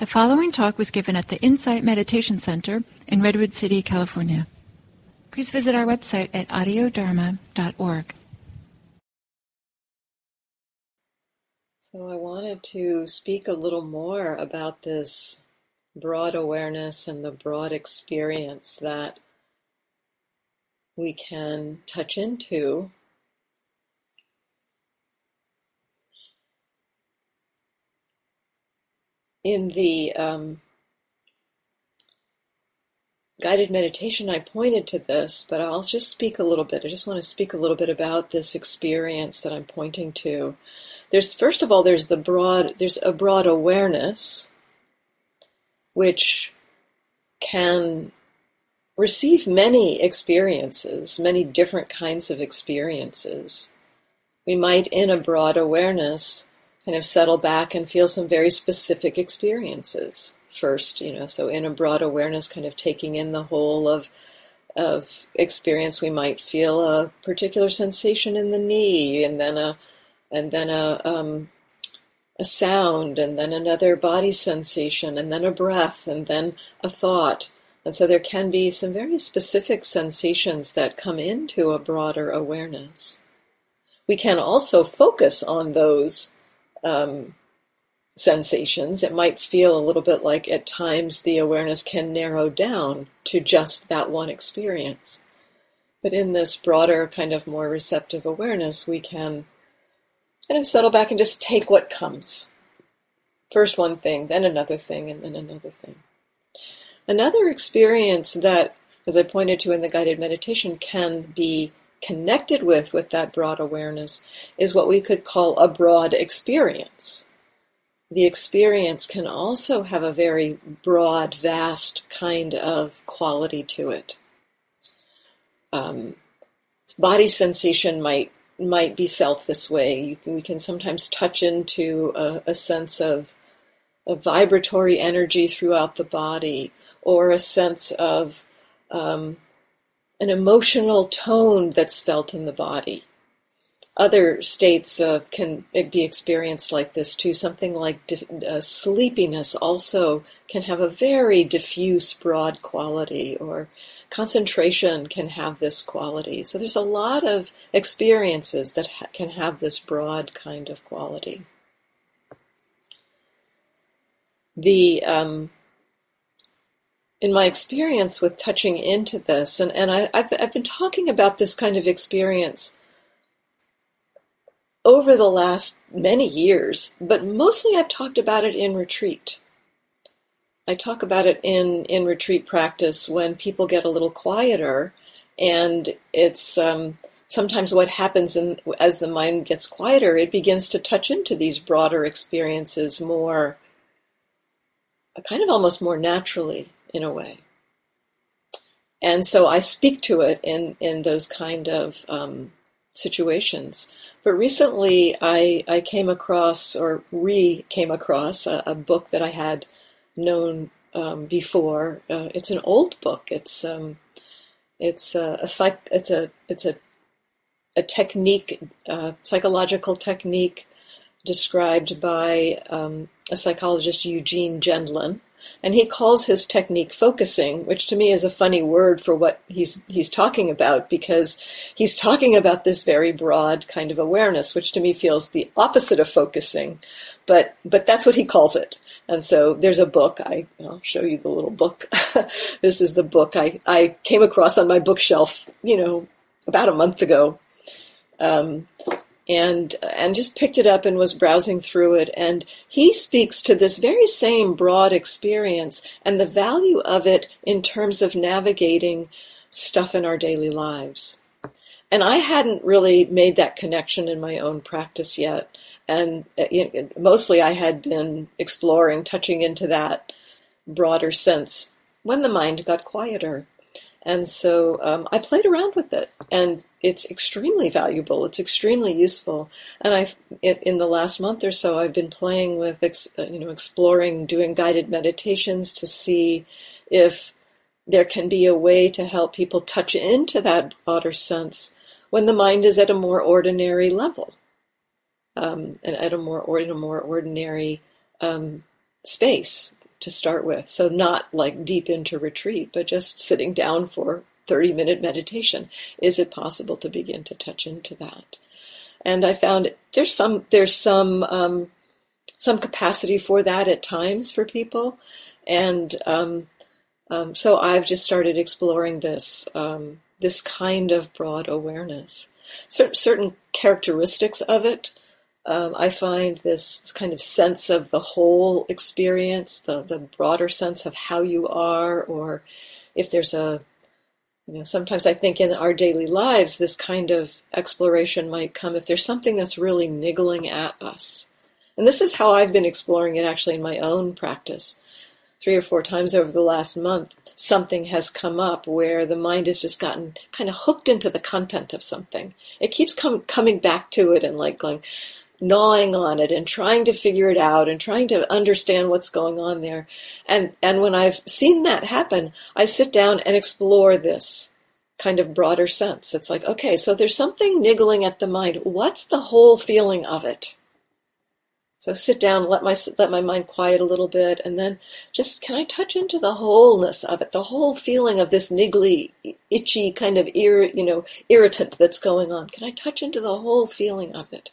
The following talk was given at the Insight Meditation Center in Redwood City, California. Please visit our website at audiodharma.org. So, I wanted to speak a little more about this broad awareness and the broad experience that we can touch into in the um, guided meditation, I pointed to this, but I'll just speak a little bit. I just want to speak a little bit about this experience that I'm pointing to. There's, first of all, there's the broad, there's a broad awareness, which can receive many experiences, many different kinds of experiences. We might, in a broad awareness, kind of settle back and feel some very specific experiences first, you know, so in a broad awareness, kind of taking in the whole of of experience, we might feel a particular sensation in the knee, and then a and then a um, a sound, and then another body sensation, and then a breath, and then a thought. And so there can be some very specific sensations that come into a broader awareness. We can also focus on those um, sensations, it might feel a little bit like at times the awareness can narrow down to just that one experience. But in this broader, kind of more receptive awareness, we can kind of settle back and just take what comes. First one thing, then another thing, and then another thing. Another experience that, as I pointed to in the guided meditation, can be connected with, with that broad awareness, is what we could call a broad experience. The experience can also have a very broad, vast kind of quality to it. Um, body sensation might might be felt this way. Can, we can sometimes touch into a, a sense of a vibratory energy throughout the body, or a sense of um, an emotional tone that's felt in the body. Other states uh, can be experienced like this too. Something like di- uh, sleepiness also can have a very diffuse, broad quality, or concentration can have this quality. So there's a lot of experiences that ha- can have this broad kind of quality. The um, in my experience with touching into this, and, and I, have I've been talking about this kind of experience over the last many years, but mostly I've talked about it in retreat. I talk about it in, in retreat practice when people get a little quieter, and it's um, sometimes what happens in, as the mind gets quieter, it begins to touch into these broader experiences more, kind of almost more naturally in a way. And so I speak to it in, in those kind of um, situations. But recently I, I came across or re came across a, a book that I had known um, before. Uh, it's an old book. It's um, it's a, a psych, it's a it's a a technique, uh, psychological technique described by um, a psychologist Eugene Gendlin, and he calls his technique focusing, which to me is a funny word for what he's he's talking about because he's talking about this very broad kind of awareness, which to me feels the opposite of focusing, but but that's what he calls it. And so there's a book. I, will show you the little book. this is the book I, I came across on my bookshelf, you know, about a month ago. Um, and and just picked it up and was browsing through it. And he speaks to this very same broad experience and the value of it in terms of navigating stuff in our daily lives. And I hadn't really made that connection in my own practice yet. And uh, mostly I had been exploring touching into that broader sense when the mind got quieter. And so um, I played around with it, and it's extremely valuable. It's extremely useful. And I, in the last month or so, I've been playing with, uh, you know, exploring, doing guided meditations to see if there can be a way to help people touch into that broader sense when the mind is at a more ordinary level, um, and at a more or in a more ordinary um, space, to start with. So not like deep into retreat, but just sitting down for 30 minute meditation. Is it possible to begin to touch into that? And I found there's some, there's some, um, some capacity for that at times for people. And, um, um, so I've just started exploring this, um, this kind of broad awareness. Certain, certain characteristics of it um, I find this kind of sense of the whole experience, the, the broader sense of how you are, or if there's a, you know, sometimes I think in our daily lives, this kind of exploration might come if there's something that's really niggling at us. And this is how I've been exploring it actually in my own practice. Three or four times over the last month, something has come up where the mind has just gotten kind of hooked into the content of something. It keeps com- coming back to it and like going, gnawing on it and trying to figure it out and trying to understand what's going on there. And, and when I've seen that happen, I sit down and explore this kind of broader sense. It's like, okay, so there's something niggling at the mind. What's the whole feeling of it? So sit down, let my let my mind quiet a little bit, and then just can I touch into the wholeness of it, the whole feeling of this niggly, itchy kind of ir, you know irritant that's going on. Can I touch into the whole feeling of it?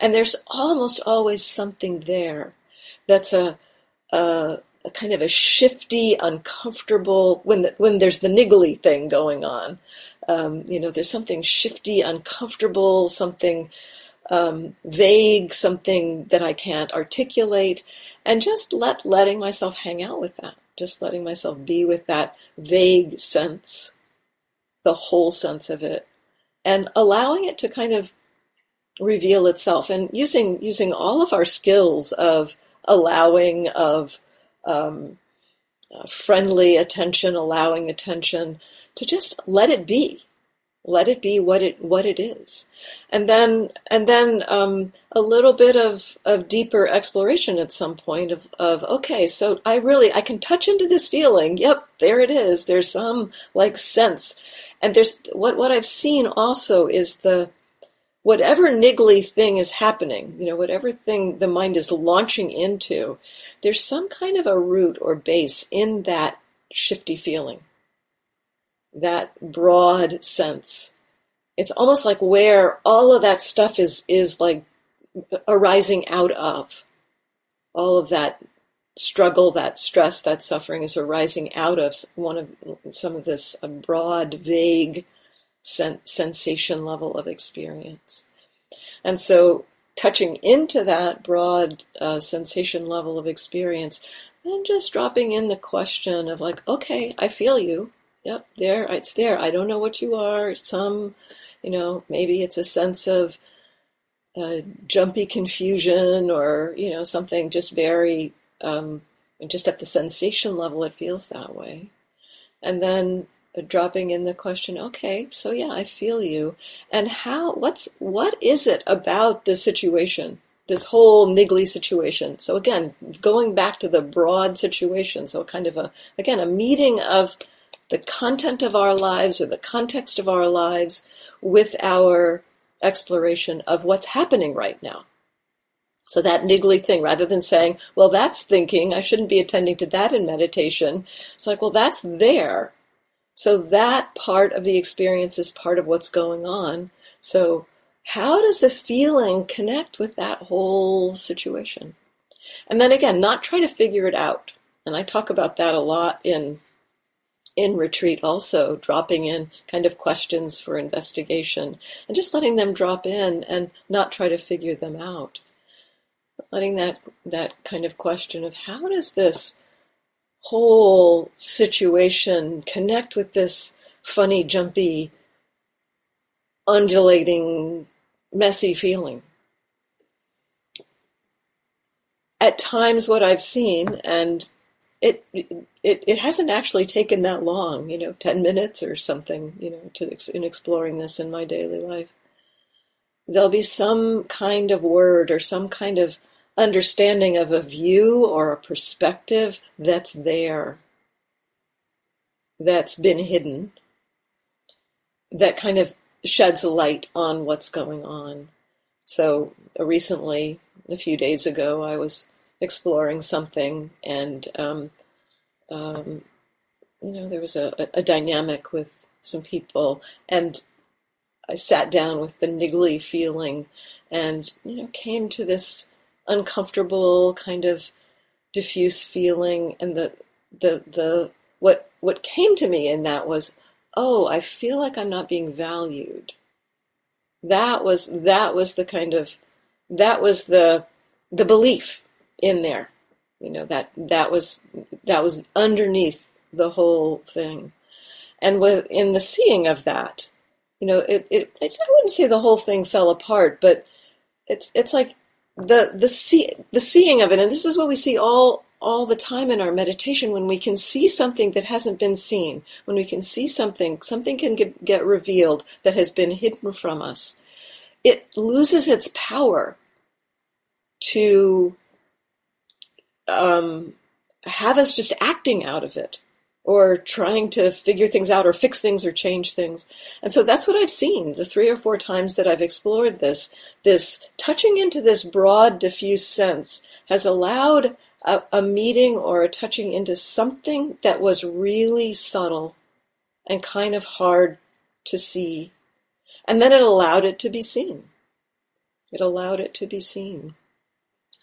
And there's almost always something there that's a, a, a kind of a shifty, uncomfortable, when, the, when there's the niggly thing going on. Um, you know, there's something shifty, uncomfortable, something um, vague, something that I can't articulate, and just let letting myself hang out with that, just letting myself be with that vague sense, the whole sense of it, and allowing it to kind of reveal itself. And using using all of our skills of allowing of um, uh, friendly attention allowing attention to just let it be. Let it be what it what it is. And then and then um, a little bit of of deeper exploration at some point of of okay so i really i can touch into this feeling. Yep there it is. There's some like sense. And there's what what i've seen also is the whatever niggly thing is happening, you know, whatever thing the mind is launching into, there's some kind of a root or base in that shifty feeling, that broad sense. It's almost like where all of that stuff is, is like arising out of. All of that struggle, that stress, that suffering is arising out of one of some of this uh, broad, vague, sen- sensation level of experience. And so touching into that broad uh, sensation level of experience, and just dropping in the question of like, okay, I feel you. Yep, there, it's there. I don't know what you are. Some, you know, maybe it's a sense of uh, jumpy confusion or, you know, something just very, um, just at the sensation level, it feels that way. And then dropping in the question okay so yeah i feel you. And how what's what is it about this situation this whole niggly situation? So again going back to the broad situation so kind of a again a meeting of the content of our lives or the context of our lives with our exploration of what's happening right now. So that niggly thing, rather than saying, well, that's thinking, I shouldn't be attending to that in meditation, it's like, well, that's there. So that part of the experience is part of what's going on. So how does this feeling connect with that whole situation? And then again, not try to figure it out. And I talk about that a lot in in retreat also, dropping in kind of questions for investigation and just letting them drop in and not try to figure them out. Letting that that kind of question of how does this whole situation connect with this funny, jumpy, undulating, messy feeling. At times, what I've seen, and it, it it hasn't actually taken that long, you know, ten minutes or something, you know, to in exploring this in my daily life. There'll be some kind of word or some kind of understanding of a view or a perspective that's there, that's been hidden, that kind of sheds a light on what's going on. So uh, recently, a few days ago, I was exploring something, and um, um, you know there was a, a, dynamic with some people, and I sat down with the niggly feeling, and you know came to this uncomfortable kind of diffuse feeling, and the the the what what came to me in that was, oh, I feel like I'm not being valued. That was that was the kind of that was the the belief in there. You know that that was that was underneath the whole thing, and with in the seeing of that, you know, it, it I wouldn't say the whole thing fell apart, but it's it's like the the see the seeing of it, and this is what we see all all the time in our meditation when we can see something that hasn't been seen, when we can see something, something can get, get revealed that has been hidden from us. It loses its power to um, have us just acting out of it or trying to figure things out or fix things or change things. And so that's what I've seen the three or four times that I've explored this. This touching into this broad, diffuse sense has allowed a, a meeting or a touching into something that was really subtle and kind of hard to see. And then it allowed it to be seen. It allowed it to be seen.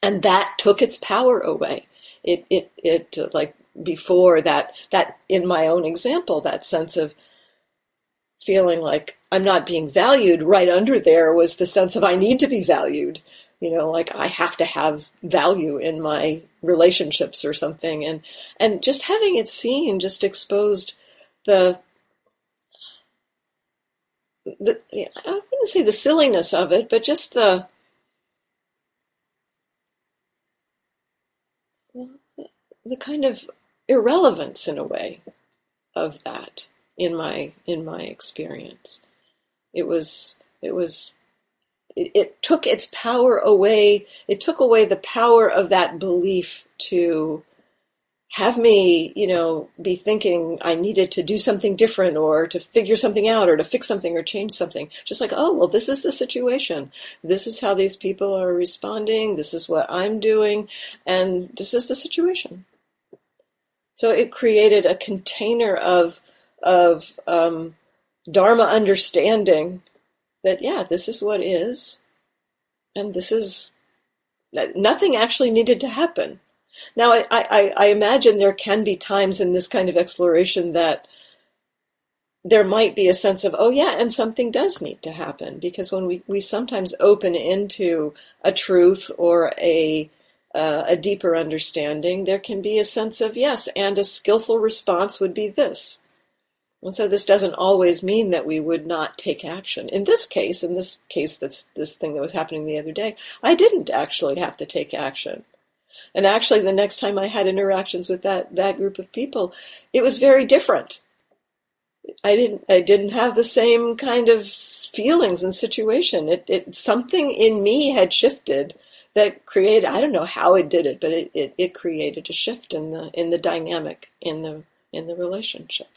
And that took its power away. It, it, it, like before that, that in my own example, that sense of feeling like I'm not being valued right under there was the sense of I need to be valued you know like i have to have value in my relationships or something. And and just having it seen just exposed the the i wouldn't say the silliness of it but just the the kind of irrelevance in a way of that in my in my experience it was it was it, it took its power away. It took away the power of that belief to have me, you know, be thinking I needed to do something different or to figure something out or to fix something or change something. Just like, oh, well, this is the situation. This is how these people are responding. This is what I'm doing. And this is the situation. So it created a container of, of, um, Dharma understanding that, yeah, this is what is, and this is, nothing actually needed to happen. Now, I, I, I imagine there can be times in this kind of exploration that there might be a sense of, oh yeah, and something does need to happen. Because when we, we sometimes open into a truth or a, uh, a deeper understanding, there can be a sense of, yes, and a skillful response would be this. And so this doesn't always mean that we would not take action. In this case, in this case, that's this thing that was happening the other day, I didn't actually have to take action. And actually, the next time I had interactions with that, that group of people, it was very different. I didn't, I didn't have the same kind of feelings and situation. It, it, something in me had shifted that created, I don't know how it did it, but it, it, it created a shift in the, in the dynamic in the, in the relationship.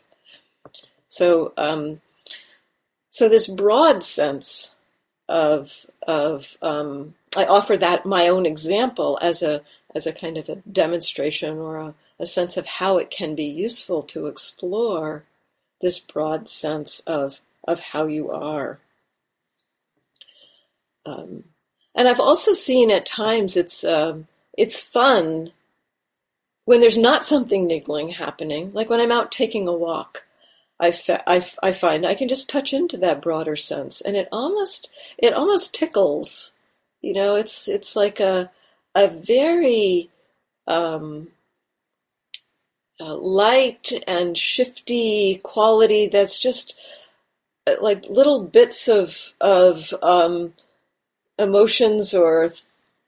So, um, so this broad sense of of um, I offer that my own example as a as a kind of a demonstration or a, a sense of how it can be useful to explore this broad sense of of how you are. Um, and I've also seen at times it's um, it's fun when there's not something niggling happening, like when I'm out taking a walk I, I, I find I can just touch into that broader sense, and it almost it almost tickles. You know, it's it's like a a very um, light and shifty quality that's just uh, like little bits of of um, emotions or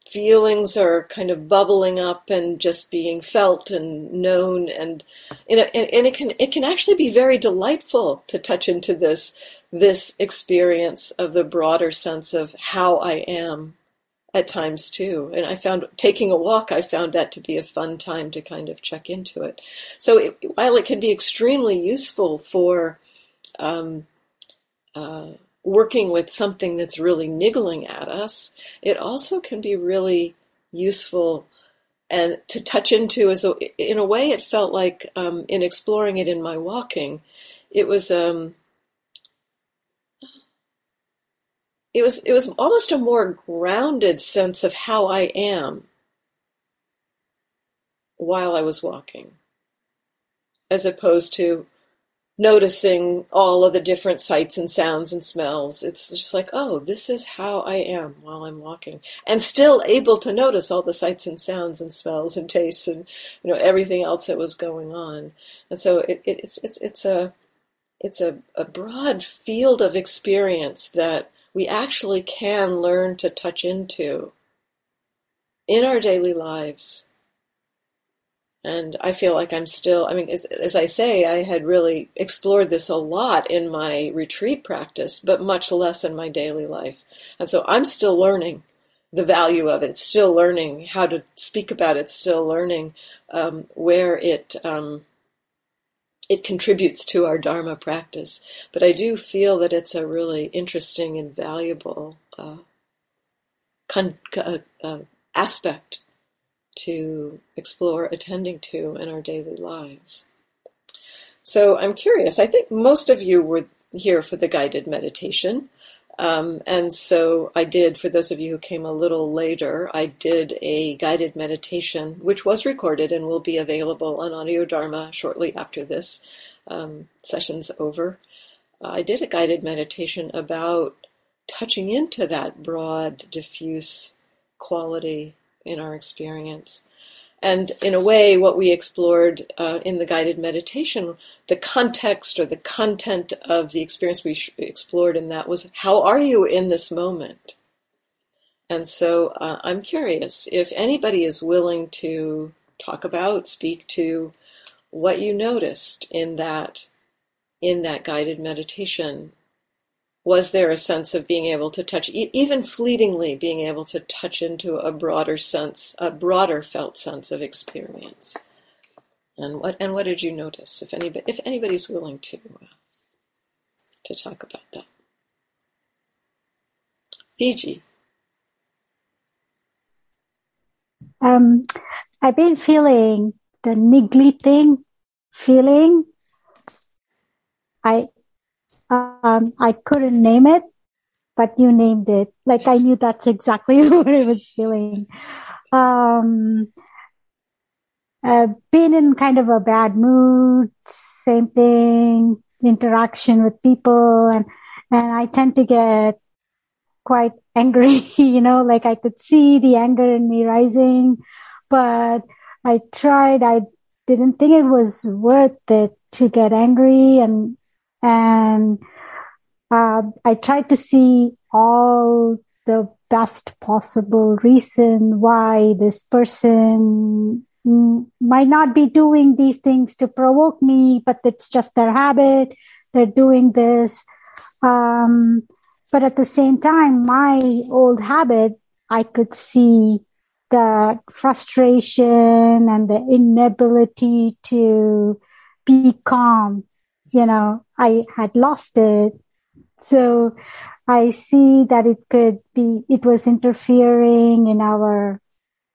feelings are kind of bubbling up and just being felt and known and and, and it can it can actually be very delightful to touch into this this experience of the broader sense of how I am at times too. And I found taking a walk, I found that to be a fun time to kind of check into it. So it, while it can be extremely useful for um, uh, working with something that's really niggling at us, it also can be really useful and to touch into as a, in a way it felt like um, in exploring it in my walking it was um, it was it was almost a more grounded sense of how I am while I was walking as opposed to noticing all of the different sights and sounds and smells. It's just like, oh, this is how I am while I'm walking, and still able to notice all the sights and sounds and smells and tastes and you know everything else that was going on. And so it, it, it's it's it's a it's a, a broad field of experience that we actually can learn to touch into in our daily lives and I feel like I'm still, I mean, as, as, I say, I had really explored this a lot in my retreat practice, but much less in my daily life. And so I'm still learning the value of it, still learning how to speak about it, still learning um, where it. Um, it contributes to our Dharma practice, but I do feel that it's a really interesting and valuable uh, con- uh, uh, aspect to explore attending to in our daily lives. So I'm curious, I think most of you were here for the guided meditation. Um, and so I did, for those of you who came a little later, I did a guided meditation, which was recorded and will be available on Audio Dharma shortly after this um, session's over. I did a guided meditation about touching into that broad, diffuse quality in our experience. And in a way, what we explored uh, in the guided meditation, the context or the content of the experience we explored in that was how are you in this moment? And so uh, I'm curious if anybody is willing to talk about, speak to what you noticed in that in that guided meditation was there a sense of being able to touch, even fleetingly being able to touch into a broader sense, a broader felt sense of experience? And what and what did you notice? If anybody, if anybody's willing to uh, to talk about that, Fiji. Um, I've been feeling the niggly thing feeling. I um, I couldn't name it, but you named it. Like I knew that's exactly what I was feeling. Um, uh, being in kind of a bad mood, same thing, interaction with people, and and I tend to get quite angry. You know, like I could see the anger in me rising, but I tried. I didn't think it was worth it to get angry and and uh, I tried to see all the best possible reason why this person might not be doing these things to provoke me, but it's just their habit. They're doing this. Um, but at the same time, my old habit, I could see the frustration and the inability to be calm you know, I had lost it. So I see that it could be, it was interfering in our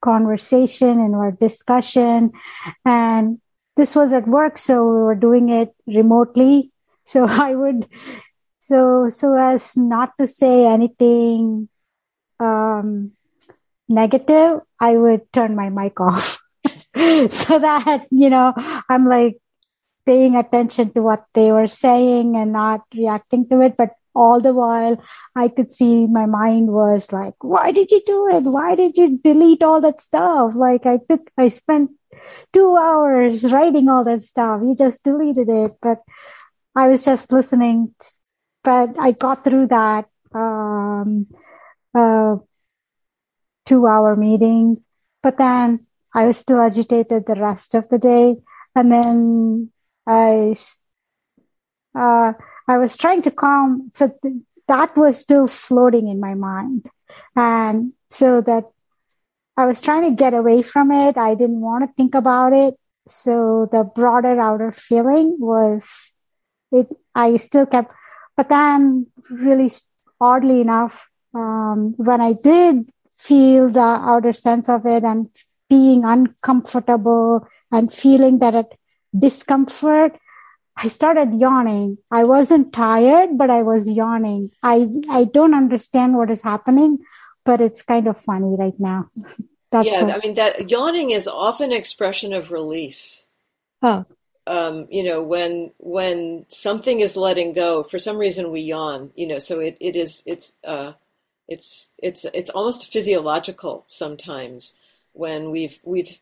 conversation, in our discussion. And this was at work. So we were doing it remotely. So I would, so, so as not to say anything, um, negative, I would turn my mic off. so that, you know, I'm like, paying attention to what they were saying and not reacting to it. But all the while, I could see my mind was like, why did you do it? Why did you delete all that stuff? Like I took, I spent two hours writing all that stuff. You just deleted it. But I was just listening. but I got through that, um, uh, two hour meeting. But then I was still agitated the rest of the day. And then I, uh, I was trying to calm. So th- that was still floating in my mind. And so that I was trying to get away from it. I didn't want to think about it. So the broader outer feeling was it, I still kept, but then really oddly enough, um, when I did feel the outer sense of it and being uncomfortable and feeling that discomfort, I started yawning. I wasn't tired, but I was yawning. I, I don't understand what is happening, but it's kind of funny right now. That's yeah, I mean that yawning is often expression of release. Oh. Um, you know, when when something is letting go, for some reason we yawn. You know, so it, it is it's uh, it's it's it's almost physiological sometimes when we've we've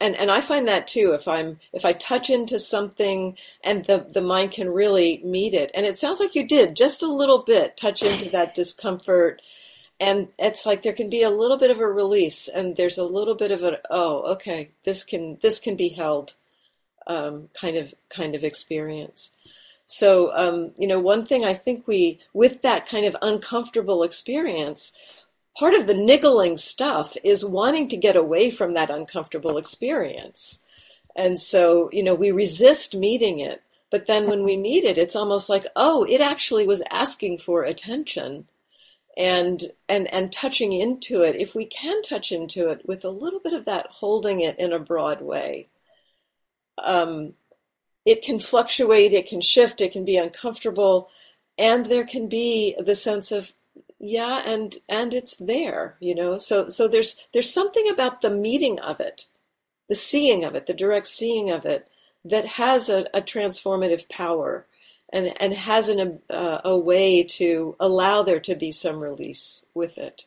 and and I find that too if I'm if I touch into something and the the mind can really meet it. And it sounds like you did just a little bit touch into that discomfort. And it's like there can be a little bit of a release and there's a little bit of a oh okay this can this can be held um, kind of kind of experience. So um, you know one thing i think we with that kind of uncomfortable experience part of the niggling stuff is wanting to get away from that uncomfortable experience. And so, you know, we resist meeting it. But then when we meet it, it's almost like, oh, it actually was asking for attention and and and touching into it. If we can touch into it with a little bit of that holding it in a broad way, um, it can fluctuate, it can shift, it can be uncomfortable, and there can be the sense of yeah and and it's there you know? So so there's there's something about the meeting of it the seeing of it the direct seeing of it that has a, a transformative power and and has an, uh, a way to allow there to be some release with it.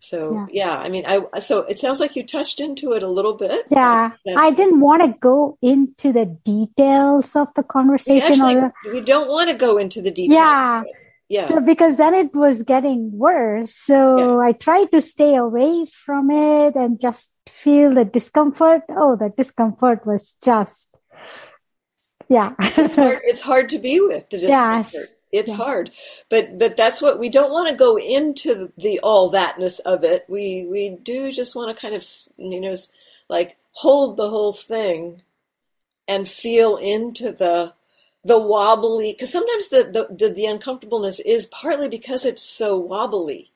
So yeah. yeah. i mean i so it sounds like you touched into it a little bit yeah. i didn't want to go into the details of the conversation actually, or you don't want to go into the details yeah yeah. So because then it was getting worse. So yeah. I tried to stay away from it and just feel the discomfort. Oh, the discomfort was just, yeah. it's, hard, it's hard to be with the discomfort. Yes. It's yeah. hard, but but that's what we don't want to go into the, the all thatness of it. We we do just want to kind of you know like hold the whole thing and feel into the the wobbly because sometimes the, the, the uncomfortableness is partly because it's so wobbly.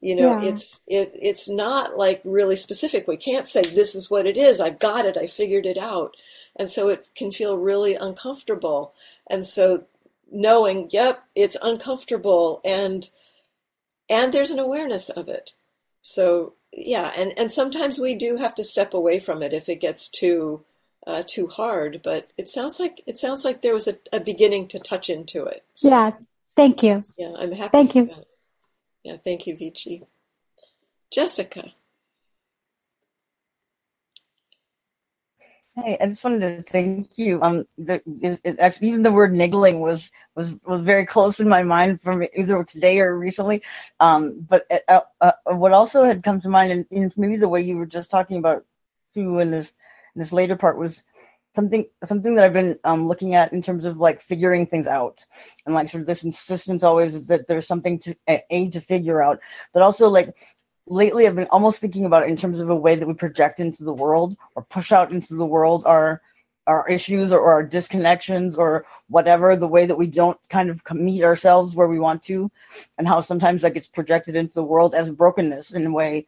You know yeah. it's it it's not like really specific. We can't say this is what it is. I've got it. I figured it out. And so it can feel really uncomfortable. And so knowing yep it's uncomfortable and and there's an awareness of it. So yeah. And and sometimes we do have to step away from it if it gets too uh, too hard, but it sounds like it sounds like there was a, a beginning to touch into it. So, yeah, thank you. Yeah, I'm happy. Thank you. That. Yeah, thank you, Vici. Jessica. Hey, I just wanted to thank you. Um, the, it, it, actually, even the word niggling was was was very close in my mind from either today or recently. Um, but uh, uh, what also had come to mind, and, and maybe the way you were just talking about too in this this later part was something something that I've been um, looking at in terms of like figuring things out. And like sort of this insistence always that there's something to a to figure out, but also like lately I've been almost thinking about it in terms of a way that we project into the world or push out into the world our our issues or, or our disconnections or whatever the way that we don't kind of meet ourselves where we want to and how sometimes that gets projected into the world as brokenness in a way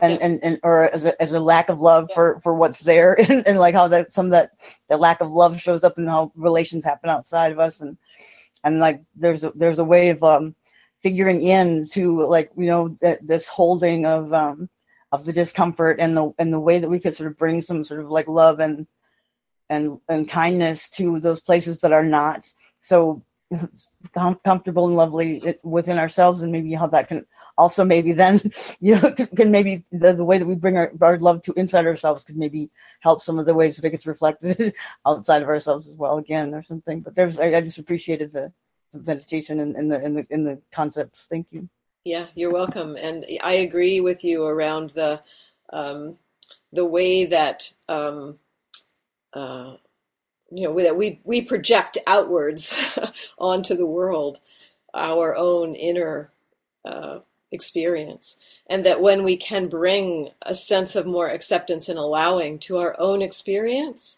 and, yeah. and, and or as a, as a lack of love yeah. for, for what's there and, and like how that some of that the lack of love shows up in how relations happen outside of us and and like there's a there's a way of um figuring in to like you know that this holding of um of the discomfort and the and the way that we could sort of bring some sort of like love and and and kindness to those places that are not so comfortable and lovely within ourselves and maybe how that can also maybe then you know can, maybe the, the way that we bring our, our love to inside ourselves could maybe help some of the ways that it gets reflected outside of ourselves as well again or something. But there's i, I just appreciated the, the meditation and, and the in the in the concepts. Thank you. Yeah you're welcome. And i agree with you around the um, the way that um, uh, you know that we we project outwards onto the world our own inner uh, experience. And that when we can bring a sense of more acceptance and allowing to our own experience,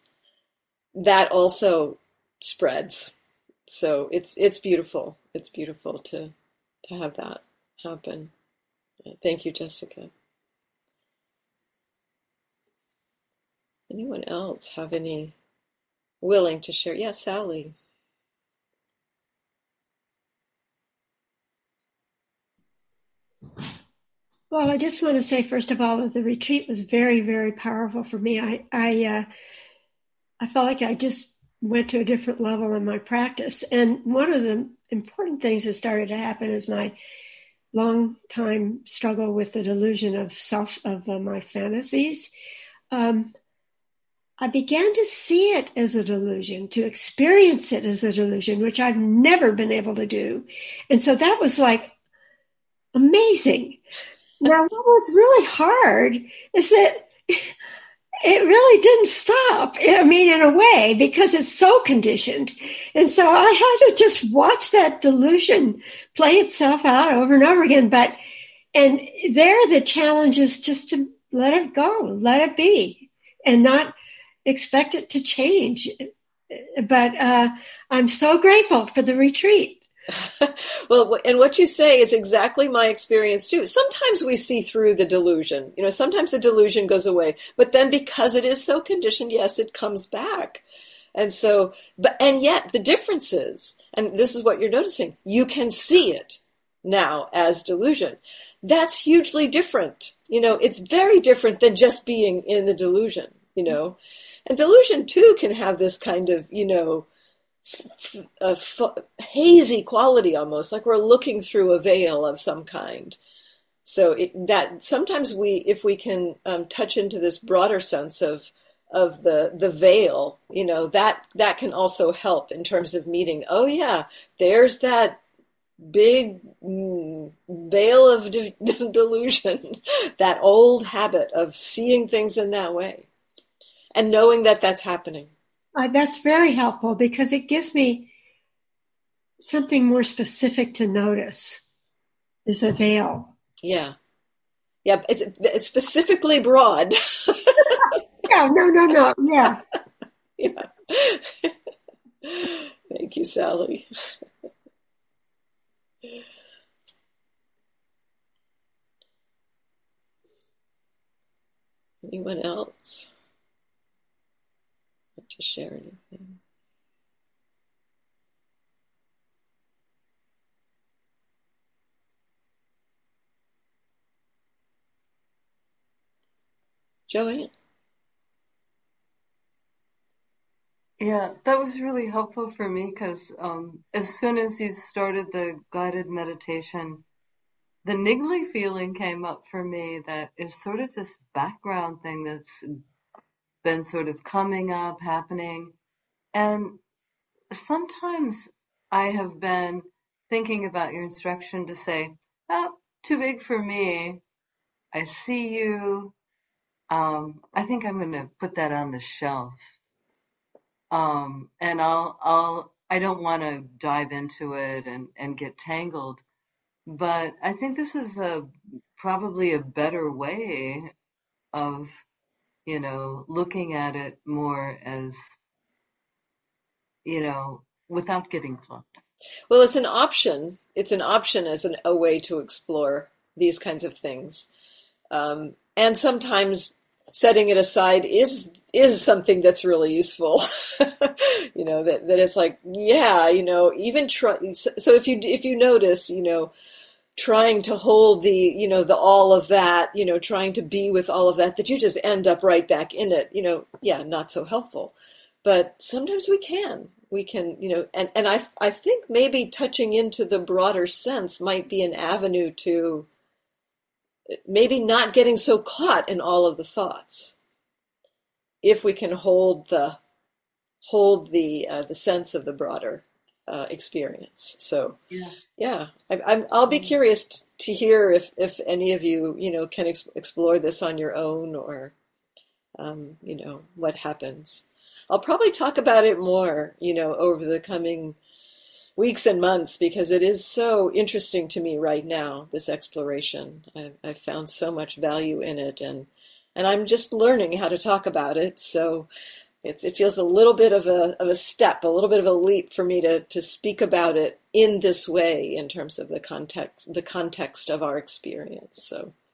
that also spreads. So it's it's beautiful. It's beautiful to to have that happen. Thank you, Jessica. Anyone else have any willing to share? Yes, yeah, Sally. Well, I just want to say first of all that the retreat was very, very powerful for me. I I uh, I felt like I just went to a different level in my practice, and one of the important things that started to happen is my long time struggle with the delusion of self of uh, my fantasies. Um, I began to see it as a delusion, to experience it as a delusion, which I've never been able to do. And so that was like amazing. Now, what was really hard is that it really didn't stop. I mean, in a way, because it's so conditioned. And so I had to just watch that delusion play itself out over and over again. But, and there, the challenge is just to let it go, let it be, and not expect it to change. But uh, I'm so grateful for the retreat. well, and what you say is exactly my experience too. Sometimes we see through the delusion. You know, sometimes the delusion goes away, but then because it is so conditioned, yes, it comes back. And so, but, and yet the difference is, and this is what you're noticing, you can see it now as delusion. That's hugely different. You know, it's very different than just being in the delusion, you know. And delusion too can have this kind of, you know, f- f- hazy quality almost, like we're looking through a veil of some kind. So it, that sometimes we, if we can um, touch into this broader sense of of the the veil, you know, that that can also help in terms of meeting. Oh yeah, there's that big mm, veil of de- delusion, that old habit of seeing things in that way and knowing that that's happening. Uh, that's very helpful because it gives me something more specific to notice is the veil. Yeah. Yeah, it's, it's specifically broad. yeah, no, no, no. Yeah. yeah. Thank you, Sally. Anyone else? To share anything. Joanne. Yeah, that was really helpful for me because um, as soon as you started the guided meditation, the niggly feeling came up for me that is sort of this background thing that's been sort of coming up, happening. And sometimes I have been thinking about your instruction to say, oh, too big for me. I see you. Um, I think I'm going to put that on the shelf. Um, and I'll, I'll, I don't want to dive into it and, and get tangled, but I think this is a, probably a better way of you know, looking at it more as, you know, without getting caught. Well, it's an option. It's an option as an, a way to explore these kinds of things. Um, and sometimes setting it aside is is something that's really useful. you know that that it's like yeah, you know, even try. So if you if you notice, you know, trying to hold the you know the all of that you know trying to be with all of that that you just end up right back in it you know yeah not so helpful. But sometimes we can. We can you know and and i i think maybe touching into the broader sense might be an avenue to maybe not getting so caught in all of the thoughts. If we can hold the hold the uh, the sense of the broader uh, experience. So, yeah, yeah I, will be curious t- to hear if if any of you you know can ex- explore this on your own or um, you know what happens. I'll probably talk about it more you know over the coming weeks and months because it is so interesting to me right now. This exploration, I've, I've found so much value in it, and and I'm just learning how to talk about it. So it's, it feels a little bit of a, of a step, a little bit of a leap for me to, to speak about it in this way in terms of the context, the context of our experience. So